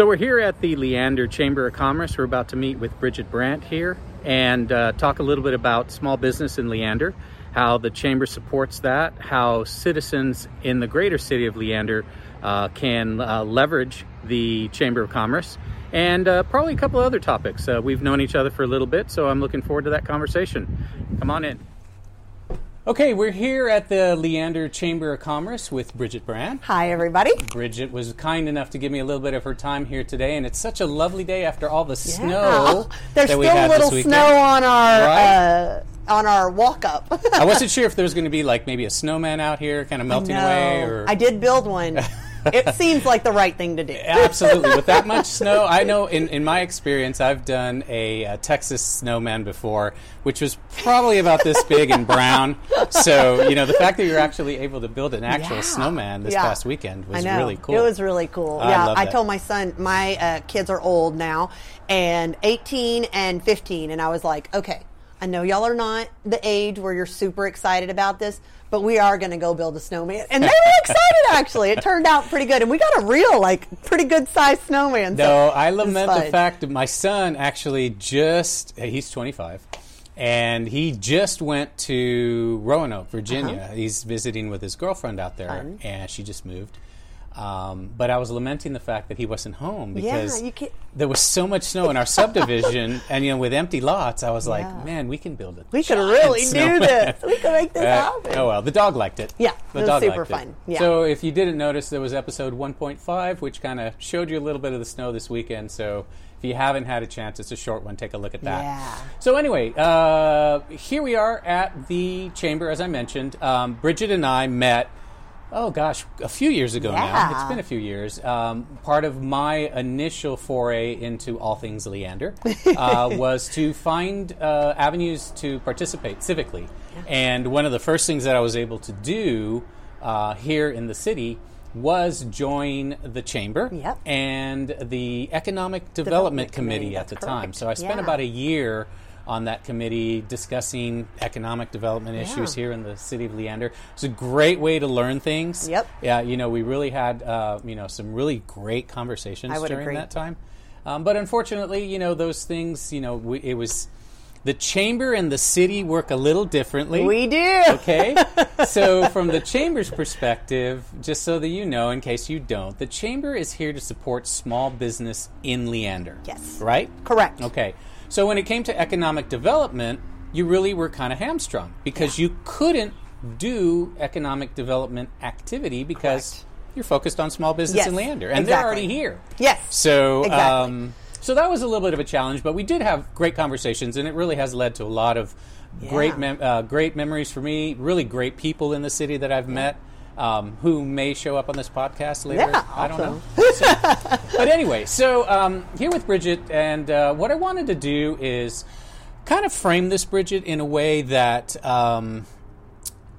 So we're here at the Leander Chamber of Commerce. We're about to meet with Bridget Brandt here and uh, talk a little bit about small business in Leander, how the chamber supports that, how citizens in the greater city of Leander uh, can uh, leverage the Chamber of Commerce, and uh, probably a couple other topics. Uh, we've known each other for a little bit, so I'm looking forward to that conversation. Come on in. Okay, we're here at the Leander Chamber of Commerce with Bridget Brandt. Hi, everybody. Bridget was kind enough to give me a little bit of her time here today, and it's such a lovely day after all the snow There's that we still a little snow on our Right? uh, on our walk up. I wasn't sure if there was going to be like maybe a snowman out here, kind of melting away, or I did build one. it seems like the right thing to do. Absolutely. With that much snow, I know in, in my experience, I've done a, uh Texas snowman before, which was probably about this big and brown. So, you know, the fact that you're actually able to build an actual Yeah. snowman this Yeah. past weekend was really cool. It was really cool. I yeah, I that. told my son, my uh, kids are old now, and 18 and 15, and I was like, okay, I know y'all are not the age where you're super excited about this, but we are going to go build a snowman. And they were excited, actually. It turned out pretty good. And we got a real, like, pretty good sized snowman. so No, I lament the fact that my son actually just, he's 25, and he just went to Roanoke, Virginia. He's visiting with his girlfriend out there, Uh-huh. Fun. and she just moved. Um, but I was lamenting the fact that he wasn't home Yeah, because can't- there was so much snow in our subdivision, and you know, with empty lots, I was Yeah. like, "Man, we can build it. We could really do this. We could make this happen. Oh well, the dog liked it. Yeah, the it was dog super liked it. Yeah. So if you didn't notice, there was episode 1.5, which kind of showed you a little bit of the snow this weekend. So if you haven't had a chance, it's a short one. Take a look at that. Yeah. So anyway, uh, here we are at the chamber, as I mentioned. Um, Bridget and I met. Oh gosh, a few years ago now. It's been a few years. Um, part of my initial foray into all things Leander uh, was to find uh, avenues to participate civically. And one of the first things that I was able to do uh, here in the city was join the chamber Yep. and the Economic Development, Development Committee, Committee, at the that's time. So I spent Yeah. about a year on that committee discussing economic development issues Yeah. here in the city of Leander. It's a great way to learn things. Yep. Yeah, you know, we really had uh, you know some really great conversations during agree. that time. Um, but unfortunately, you know, those things, you know, we, it was the chamber and the city work a little differently. We do. Okay. so, from the chamber's perspective, just so that you know, in case you don't, the chamber is here to support small business in Leander. Yes. Right? Correct. Okay. So, when it came to economic development, you really were kind of hamstrung because you couldn't do economic development activity because Correct. you're focused on small business Yes, in Leander. And they're already here. Yes. So, Exactly. um, so that was a little bit of a challenge, but we did have great conversations, and it really has led to a lot of Great, mem- uh, great memories for me. Really great people in the city that I've met. Um, who may show up on this podcast later? Yeah, I don't know. So- but anyway, so um, here with Bridget, and uh, what I wanted to do is kind of frame this, Bridget, in a way that um,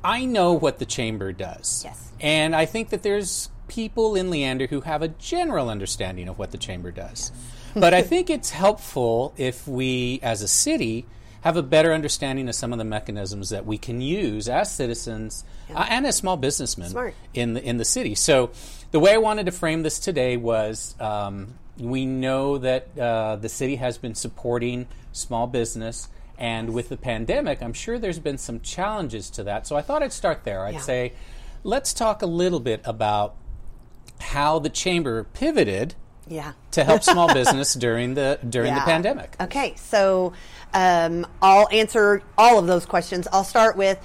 I know what the chamber does. Yes. And I think that there's people in Leander who have a general understanding of what the chamber does. but I think it's helpful if we, as a city, have a better understanding of some of the mechanisms that we can use as citizens uh, and as small businessmen Smart. in the in the city. So, the way I wanted to frame this today was um, we know that uh, the city has been supporting small business, and with the pandemic, I'm sure there's been some challenges to that. So, I thought I'd start there. I'd Yeah. say, let's talk a little bit about how the chamber pivoted Yeah. to help small business during the during the pandemic. Okay, so um, I'll answer all of those questions. I'll start with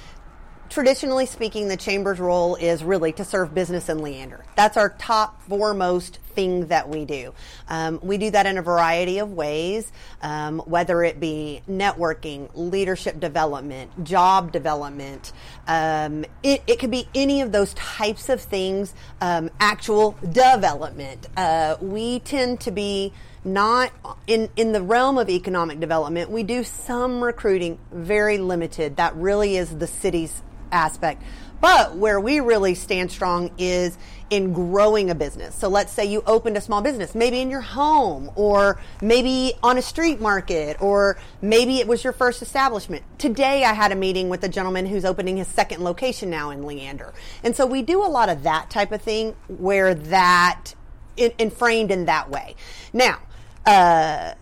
traditionally speaking, the chamber's role is really to serve business in Leander. That's our top foremost thing that we do. Um, we do that in a variety of ways, um, whether it be networking, leadership development, job development. Um, it, it could be any of those types of things, um, actual development. Uh, we tend to be not in in the realm of economic development we do some recruiting very limited that really is the city's aspect. But where we really stand strong is in growing a business. So let's say you opened a small business maybe in your home or maybe on a street market or maybe it was your first establishment. Today i had a meeting with a gentleman who's opening his second location now in leander. And so we do a lot of that type of thing where that in framed in that way. Now, uh,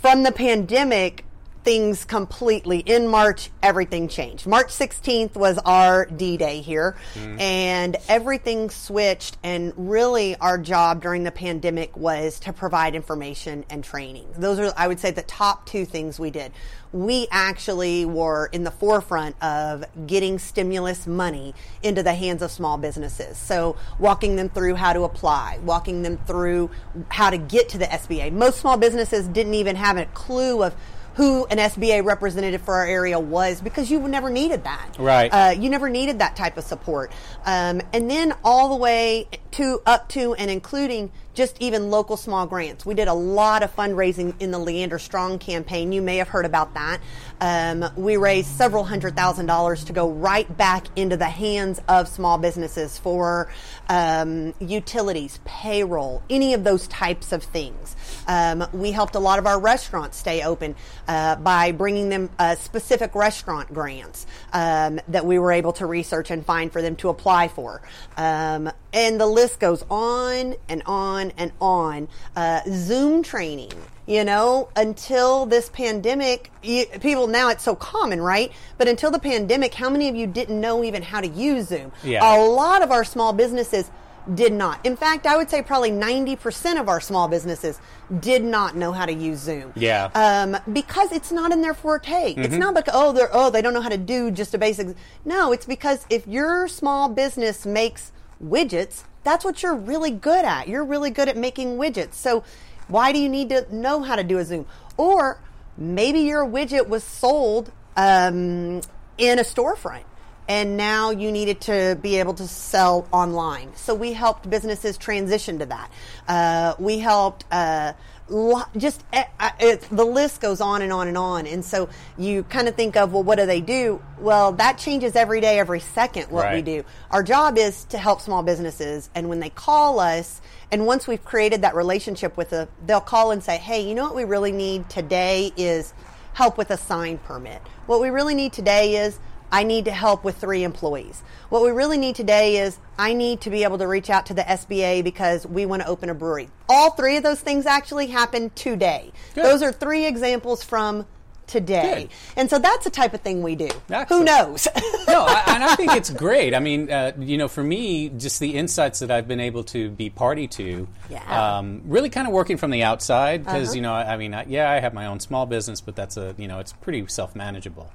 from the pandemic, things completely in March, everything changed. March 16th was our D Day here, mm-hmm. and everything switched. And really, our job during the pandemic was to provide information and training. Those are, I would say, the top two things we did. We actually were in the forefront of getting stimulus money into the hands of small businesses. So, walking them through how to apply, walking them through how to get to the SBA. Most small businesses didn't even have a clue of who an SBA representative for our area was because you never needed that. Right. Uh, you never needed that type of support. Um, and then all the way to up to and including just even local small grants. We did a lot of fundraising in the Leander Strong campaign. You may have heard about that. Um, we raised several hundred thousand dollars to go right back into the hands of small businesses for um, utilities, payroll, any of those types of things. Um, we helped a lot of our restaurants stay open uh, by bringing them uh, specific restaurant grants um, that we were able to research and find for them to apply for. Um, and the list goes on and on and on. Uh, Zoom training. You know, until this pandemic, you, people now it's so common, right? But until the pandemic, how many of you didn't know even how to use Zoom? Yeah. A lot of our small businesses did not. In fact, I would say probably 90% of our small businesses did not know how to use Zoom. Yeah. Um, because it's not in their forte. It's not because, oh, they're, oh, they don't know how to do just a basic. No, it's because if your small business makes widgets, that's what you're really good at. You're really good at making widgets. So why do you need to know how to do a Zoom? Or maybe your widget was sold um, in a storefront and now you needed to be able to sell online. So we helped businesses transition to that. Uh, we helped. Uh, lo- just uh, it, the list goes on and on and on, and so you kind of think of well, what do they do? Well, that changes every day, every second. What we do. Our job is to help small businesses, and when they call us, and once we've created that relationship with them, they'll call and say, "Hey, you know what we really need today is help with a sign permit. What we really need today is I need to help with three employees. What we really need today is I need to be able to reach out to the SBA because we want to open a brewery. All three of those things actually happened today. Good. Those are three examples from today. Good. And so that's the type of thing we do. Who knows? no, I, and I think it's great. I mean, uh, you know, for me, just the insights that I've been able to be party to, Yeah. um, really kind of working from the outside because Uh-huh. you know, I, I mean, I, yeah, I have my own small business, but that's a you know, it's pretty self manageable.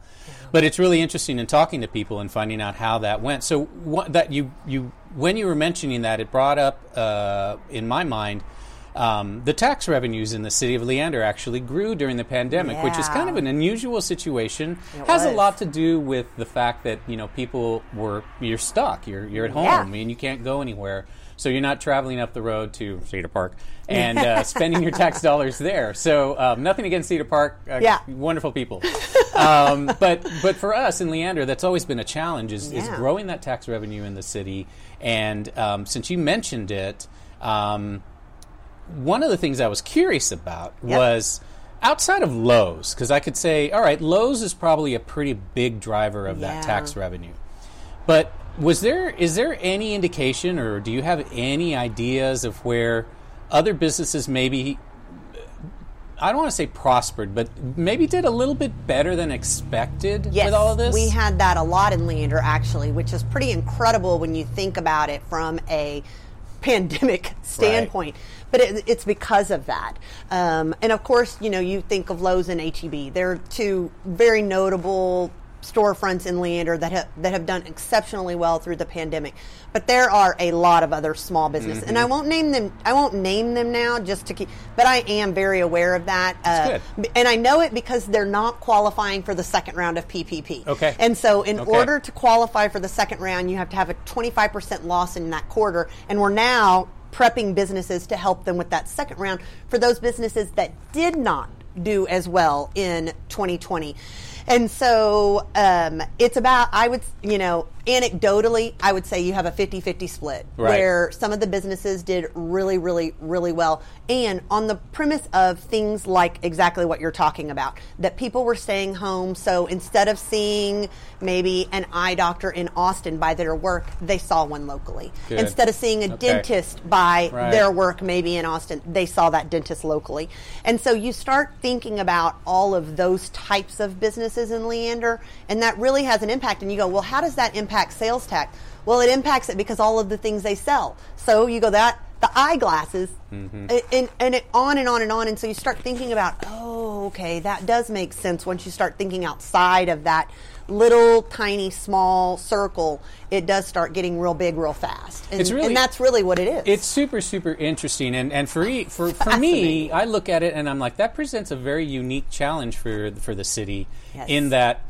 But it's really interesting in talking to people and finding out how that went. So what, that you you when you were mentioning that, it brought up uh, in my mind um, the tax revenues in the city of Leander actually grew during the pandemic, which is kind of an unusual situation. It Has a lot to do with the fact that you know people were you're stuck, you're you're at home, Yeah. and you can't go anywhere. So you're not traveling up the road to Cedar Park and uh, spending your tax dollars there. So um, nothing against Cedar Park, uh, Yeah. wonderful people. um, but but for us in Leander, that's always been a challenge is, is growing that tax revenue in the city. And um, since you mentioned it, um, one of the things I was curious about Yep. was outside of Lowe's, because I could say, all right, Lowe's is probably a pretty big driver of that tax revenue. But was there is there any indication, or do you have any ideas of where other businesses maybe I don't want to say prospered, but maybe did a little bit better than expected Yes, with all of this? we had that a lot in Leander actually, which is pretty incredible when you think about it from a pandemic standpoint. But it, it's because of that, um, and of course, you know, you think of Lowe's and HEB. They're two very notable storefronts in Leander that have that have done exceptionally well through the pandemic. But there are a lot of other small businesses, and Mm-hmm. I won't name them. I won't name them now, just to keep. But I am very aware of that, uh, and I know it because they're not qualifying for the second round of PPP. Okay. And so, in Okay. order to qualify for the second round, you have to have a 25% loss in that quarter. And we're now prepping businesses to help them with that second round for those businesses that did not do as well in 2020. And so um, it's about, I would, you know, anecdotally, I would say you have a 50 50 split Right. where some of the businesses did really, really, really well. And on the premise of things like exactly what you're talking about, that people were staying home. So instead of seeing maybe an eye doctor in Austin by their work, they saw one locally. Good. Instead of seeing a Okay. dentist by Right. their work maybe in Austin, they saw that dentist locally. And so you start thinking about all of those types of businesses in Leander, and that really has an impact. And you go, well, how does that impact sales tax? Well, it impacts it because all of the things they sell. So you go that the eyeglasses, Mm-hmm. and, and, and it on and on and on. And so you start thinking about, oh, okay, that does make sense once you start thinking outside of that little tiny small circle. It does start getting real big real fast, and, It's really- and that's really what it is. It's super, super interesting, and and for e- for for me, I look at it and I'm like, that presents a very unique challenge for for the city, Yes. in that,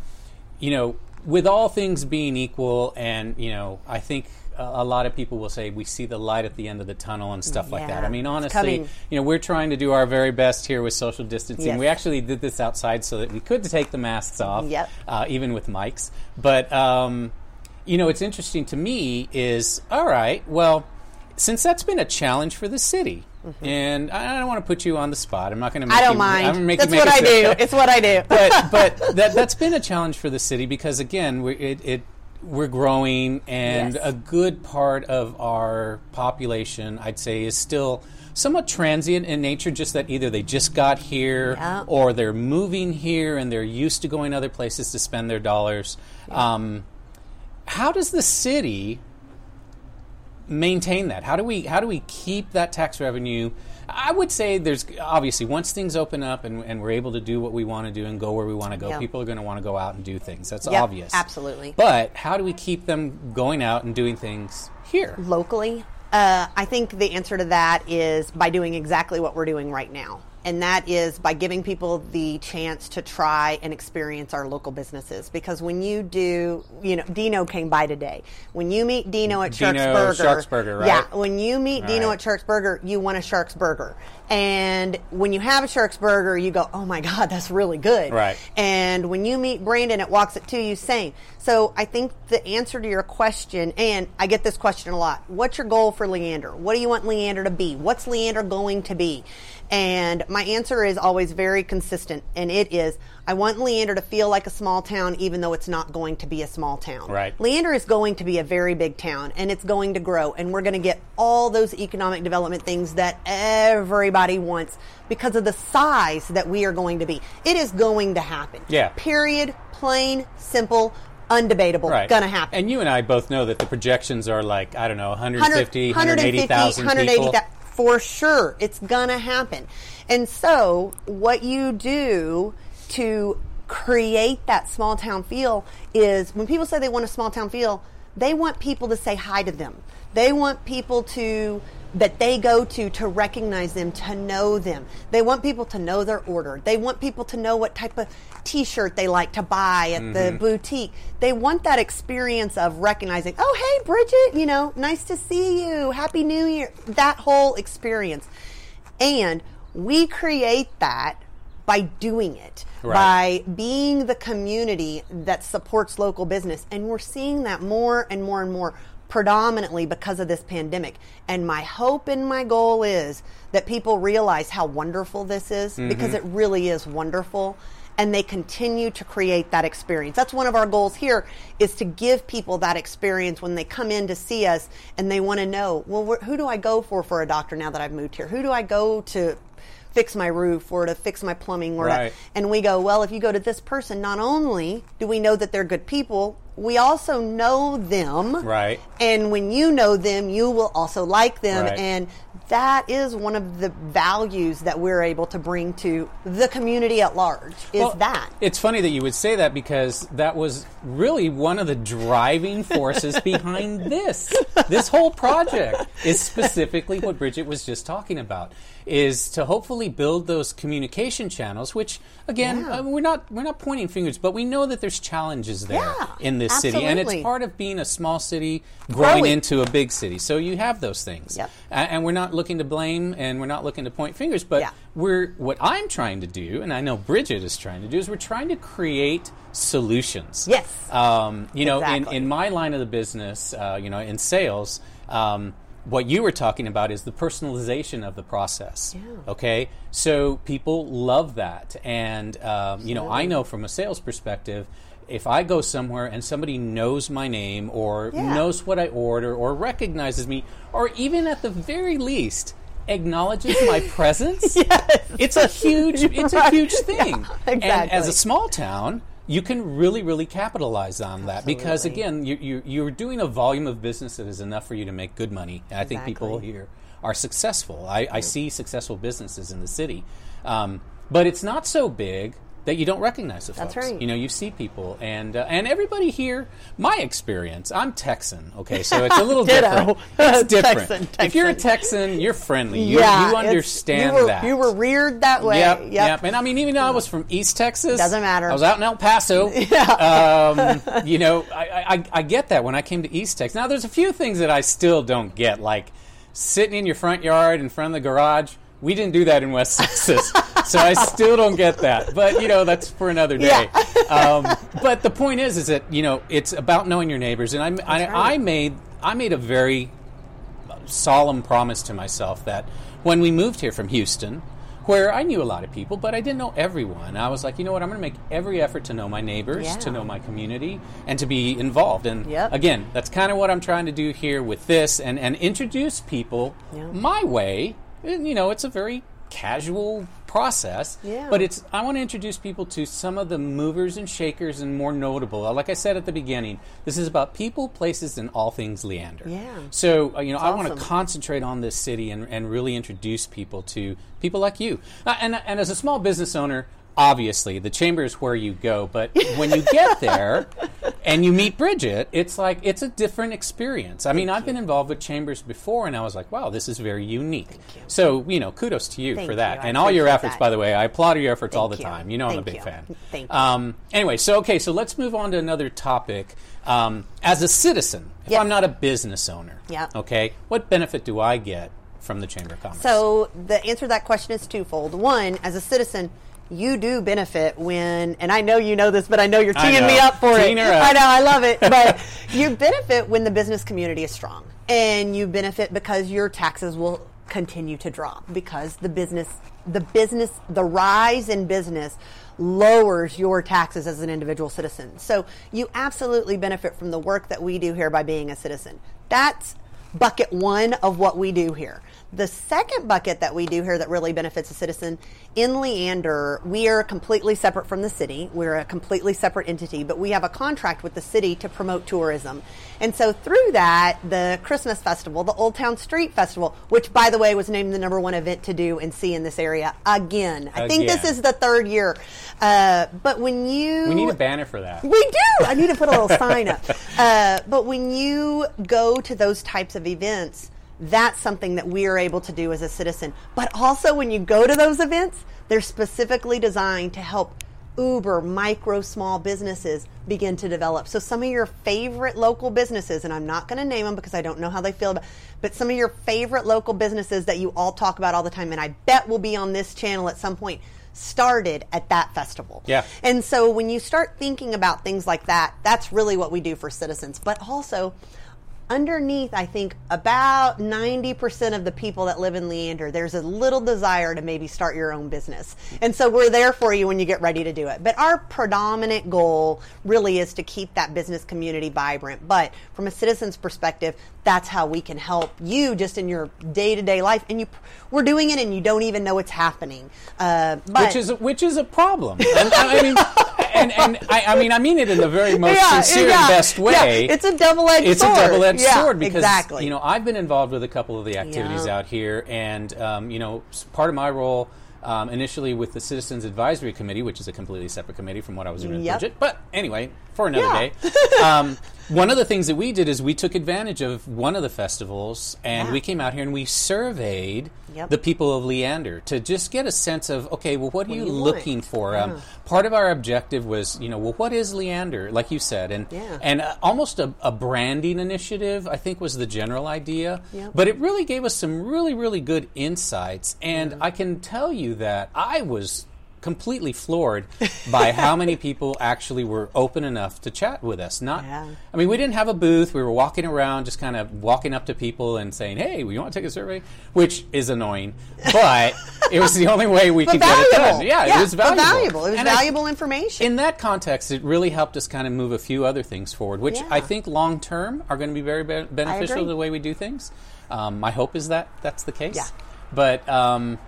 you know, with all things being equal, and you know, I think a, lot of people will say we see the light at the end of the tunnel and stuff like that. I mean, honestly, you know, we're trying to do our very best here with social distancing. Yes. We actually did this outside so that we could take the masks off, Yep. uh, even with mics, but. Um, you know, what's interesting to me is all right, well, since that's been a challenge for the city, and I don't want to put you on the spot. I'm not going to. Mm-hmm. I don't mind. I'm make That's you make what I do. It's what I do. but but that that's been a challenge for the city because again, we it. it we're growing, and Yes. a good part of our population, I'd say, is still somewhat transient in nature. Just that either they just got here, Yeah. or they're moving here, and they're used to going other places to spend their dollars. Um, how does the city maintain that? How do we how do we keep that tax revenue? I would say there's obviously once things open up and, and we're able to do what we want to do and go where we want to go, Yeah. people are going to want to go out and do things. That's Yep, obvious. absolutely. But how do we keep them going out and doing things here? locally? Uh, I think the answer to that is by doing exactly what we're doing right now. And that is by giving people the chance to try and experience our local businesses. Because when you do, you know, Dino came by today. When you meet Dino at Dino Sharks Burger, Sharks Burger, right? Yeah, when you meet Dino right. at Sharks Burger, you want a Sharks Burger. And when you have a Sharks Burger, you go, "Oh my God, that's really good!" Right. And when you meet Brandon at Walks It To You, same. So I think the answer to your question, and I get this question a lot: What's your goal for Leander? What do you want Leander to be? What's Leander going to be? And my answer is always very consistent, and it is: I want Leander to feel like a small town, even though it's not going to be a small town. Right. Leander is going to be a very big town and it's going to grow and we're going to get all those economic development things that everybody wants because of the size that we are going to be. It is going to happen. Yeah. Period. Plain, simple, undebatable. Right. Gonna happen. And you and I both know that the projections are like, I don't know, 100 150, 180,000 people. thou- for sure. It's gonna happen. And so, what you do to create that small town feel is when people say they want a small town feel, they want people to say hi to them. They want people to that they go to to recognize them, to know them. They want people to know their order. They want people to know what type of t-shirt they like to buy at Mm-hmm. the boutique. They want that experience of recognizing, "Oh, hey Bridget, you know, nice to see you. Happy New Year." That whole experience. And we create that by doing it, Right. by being the community that supports local business. And we're seeing that more and more and more predominantly because of this pandemic. And my hope and my goal is that people realize how wonderful this is mm-hmm. because it really is wonderful and they continue to create that experience. That's one of our goals here is to give people that experience when they come in to see us and they want to know, well, who do I go for for a doctor now that I've moved here? Who do I go to fix my roof or to fix my plumbing or to- Right. and we go, well, if you go to this person, not only do we know that they're good people, we also know them. Right. And when you know them, you will also like them. Right. And that is one of the values that we're able to bring to the community at large is Well, that. It's funny that you would say that because that was really one of the driving forces behind this. This whole project is specifically what Bridget was just talking about is to hopefully build those communication channels which again Yeah. uh, we're not we're not pointing fingers but we know that there's challenges there Yeah, in this city and it's part of being a small city growing Growing. into a big city so you have those things Yep. And we're not looking to blame and we're not looking to point fingers but Yeah. we're what I'm trying to do, and I know Bridget is trying to do, is we're trying to create solutions. Yes. Um, you know, Exactly. in, in my line of the business, uh, you know, in sales, um, what you were talking about is the personalization of the process. Okay, so people love that, and um, you know, I know from a sales perspective. If I go somewhere and somebody knows my name or Yeah. knows what I order or recognizes me or even at the very least acknowledges my presence, yes. it's a huge it's a huge thing. Exactly. And as a small town, you can really really capitalize on that because again, you, you you're doing a volume of business that is enough for you to make good money. And I think people here are successful. I, I see successful businesses in the city, um, but it's not so big. That you don't recognize the That's folks. right. You know, you see people, and uh, and everybody here. My experience, I'm Texan. Okay, so it's a little different. It's different. Texan, If you're a Texan. Texan, you're friendly. You, yeah, you understand you were, that. You were reared that way. Yep, Yep. yep. And I mean, even though I was from East Texas, Doesn't matter. I was out in El Paso. um, you know, I, I, I get that when I came to East Texas. Now, there's a few things that I still don't get, like sitting in your front yard in front of the garage. We didn't do that in West Texas, so I still don't get that. But you know, that's for another day. um, but the point is, is that you know, it's about knowing your neighbors, and I, I, right. I made I made a very solemn promise to myself that when we moved here from Houston, where I knew a lot of people, but I didn't know everyone, I was like, you know what, I'm going to make every effort to know my neighbors, Yeah. to know my community, and to be involved. And Yep. again, that's kind of what I'm trying to do here with this and, and introduce people Yeah. my way. You know, it's a very casual process, Yeah. but it's I want to introduce people to some of the movers and shakers and more notable. Like I said at the beginning, this is about people, places, and all things Leander. Yeah. So uh, you know, I want to concentrate on this city and, and really introduce people to people like you. Uh, and and as a small business owner, obviously the chamber is where you go. But when you get there and you meet Bridget, it's like it's a different experience. I mean, I've been involved with chambers before, and I was like, wow, this is very unique. So you know, kudos to you Thank for that you. And all your efforts. that. By the way, I applaud your efforts all the you. time. You know, I'm a big you. fan. Thank you. Um, anyway, so okay, so let's move on to another topic. Um, as a citizen, if Yes. I'm not a business owner, Yep. okay, what benefit do I get from the Chamber of Commerce? So the answer to that question is twofold. One, as a citizen, you do benefit when, and I know you know this, but I know you're teeing me up for Teeing it. up. I know, I love it. But you benefit when the business community is strong, and you benefit because your taxes will continue to drop because the business, the business, the rise in business lowers your taxes as an individual citizen. So you absolutely benefit from the work that we do here by being a citizen. That's bucket one of what we do here. The second bucket that we do here that really benefits a citizen in Leander, we are completely separate from the city. We're a completely separate entity, but we have a contract with the city to promote tourism. And so through that, the Christmas festival, the Old Town Street Festival, which by the way was named the number one event to do and see in this area again. I think this is the third year. Uh, but when you we need a banner for that. we do. I need to put a little sign up. Uh, but when you go to those types of events, That's something that we are able to do as a citizen. But also, when you go to those events, they're specifically designed to help uber micro small businesses begin to develop. So some of your favorite local businesses, and I'm not going to name them because I don't know how they feel about, but some of your favorite local businesses that you all talk about all the time, and I bet will be on this channel at some point, started at that festival. Yeah. And so when you start thinking about things like that, that's really what we do for citizens. But also, underneath, I think about 90% of the people that live in Leander, there's a little desire to maybe start your own business. And so we're there for you when you get ready to do it. But our predominant goal really is to keep that business community vibrant. But from a citizen's perspective, that's how we can help you just in your day to day life. And you, we're doing it and you don't even know it's happening. Uh, but which is which is a problem. And, I mean, and, and I, I mean, I mean it in the very most Yeah, sincere yeah, and best way. yeah. It's a double-edged It's sword. It's a double-edged sword because exactly. you know I've been involved with a couple of the activities out here, and um, you know part of my role. Um, initially with the Citizens Advisory Committee, which is a completely separate committee from what I was doing with Yep. Bridget. But anyway, for another Yeah. day. Um, one of the things that we did is we took advantage of one of the festivals and Yeah. we came out here and we surveyed Yep. the people of Leander to just get a sense of, okay, well, what are you do you want? looking for? Um, part of our objective was, you know, well, what is Leander, like you said, and Yeah. and uh, almost a, a branding initiative. I think was the general idea, Yep. but it really gave us some really really good insights, and I can tell you that I was completely floored by how many people actually were open enough to chat with us not Yeah. i mean we didn't have a booth we were walking around just kind of walking up to people and saying hey you want to take a survey which is annoying but it was the only way we but could get it done yeah, it was valuable valuable. It was And I- valuable information. in that context, it really helped us kind of move a few other things forward, which Yeah. I think long term are going to be very be- beneficial to the way we do things. Um, my hope is that that's the case. Yeah. But um,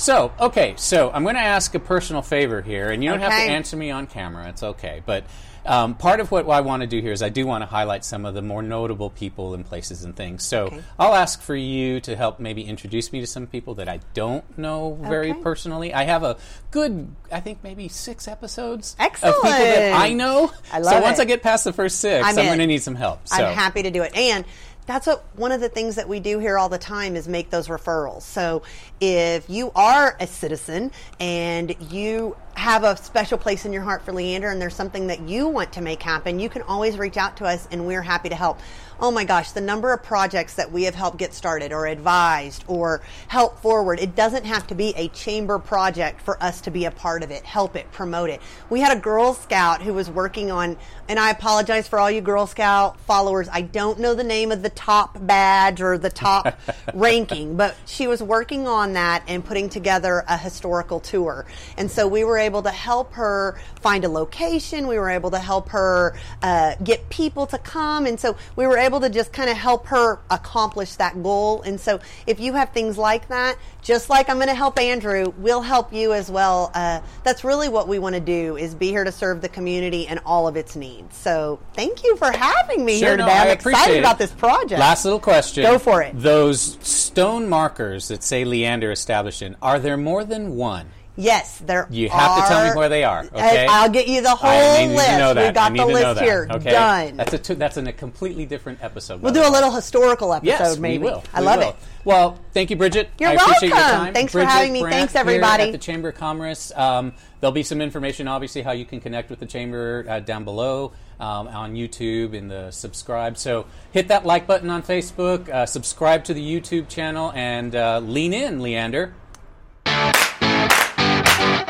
so okay, so I'm going to ask a personal favor here, and you don't have to answer me on camera. It's okay, but. Um, part of what I want to do here is I do want to highlight some of the more notable people and places and things. So Okay. I'll ask for you to help maybe introduce me to some people that I don't know very Okay. personally. I have a good, I think maybe six episodes of people that Excellent. I know. I love so once it. I get past the first 6 I'm I'm, going to need some help. So. I'm happy to do it. And that's what one of the things that we do here all the time is make those referrals. So if you are a citizen and you have a special place in your heart for Leander and there's something that you want to make happen, you can always reach out to us and we're happy to help. Oh my gosh, the number of projects that we have helped get started or advised or help forward. It doesn't have to be a chamber project for us to be a part of it, help it, promote it. We had a Girl Scout who was working on, and I apologize for all you Girl Scout followers. I don't know the name of the top badge or the top ranking, but she was working on that and putting together a historical tour. And so we were able to help her find a location. We were able to help her uh, get people to come. And so we were able to just kind of help her accomplish that goal. And so if you have things like that, just like I'm going to help Andrew, we'll help you as well. Uh, that's really what we want to do is be here to serve the community and all of its needs. So thank you for having me Sure, here today. I I'm excited it. about this project. Last little question. Go for it. Those stone markers that say Leander established are there more than one? Yes, there You have to tell me where they are, okay? I, will get you the whole I need list. to know that. We got I need the to list know that. here. Okay? Done. That's a two, that's in a completely different episode. we'll do a little historical episode, Yes, maybe. we will. I We love will. it. Well, thank you, Bridget. You're I appreciate your welcome. time. Thanks for having me. Brandt Thanks, here everybody. At the Chamber of Commerce, um, there'll be some information, obviously, how you can connect with the chamber uh, down below um, on YouTube in the subscribe. So hit that like button on Facebook, uh, subscribe to the YouTube channel, and uh, lean in, Leander. Bye.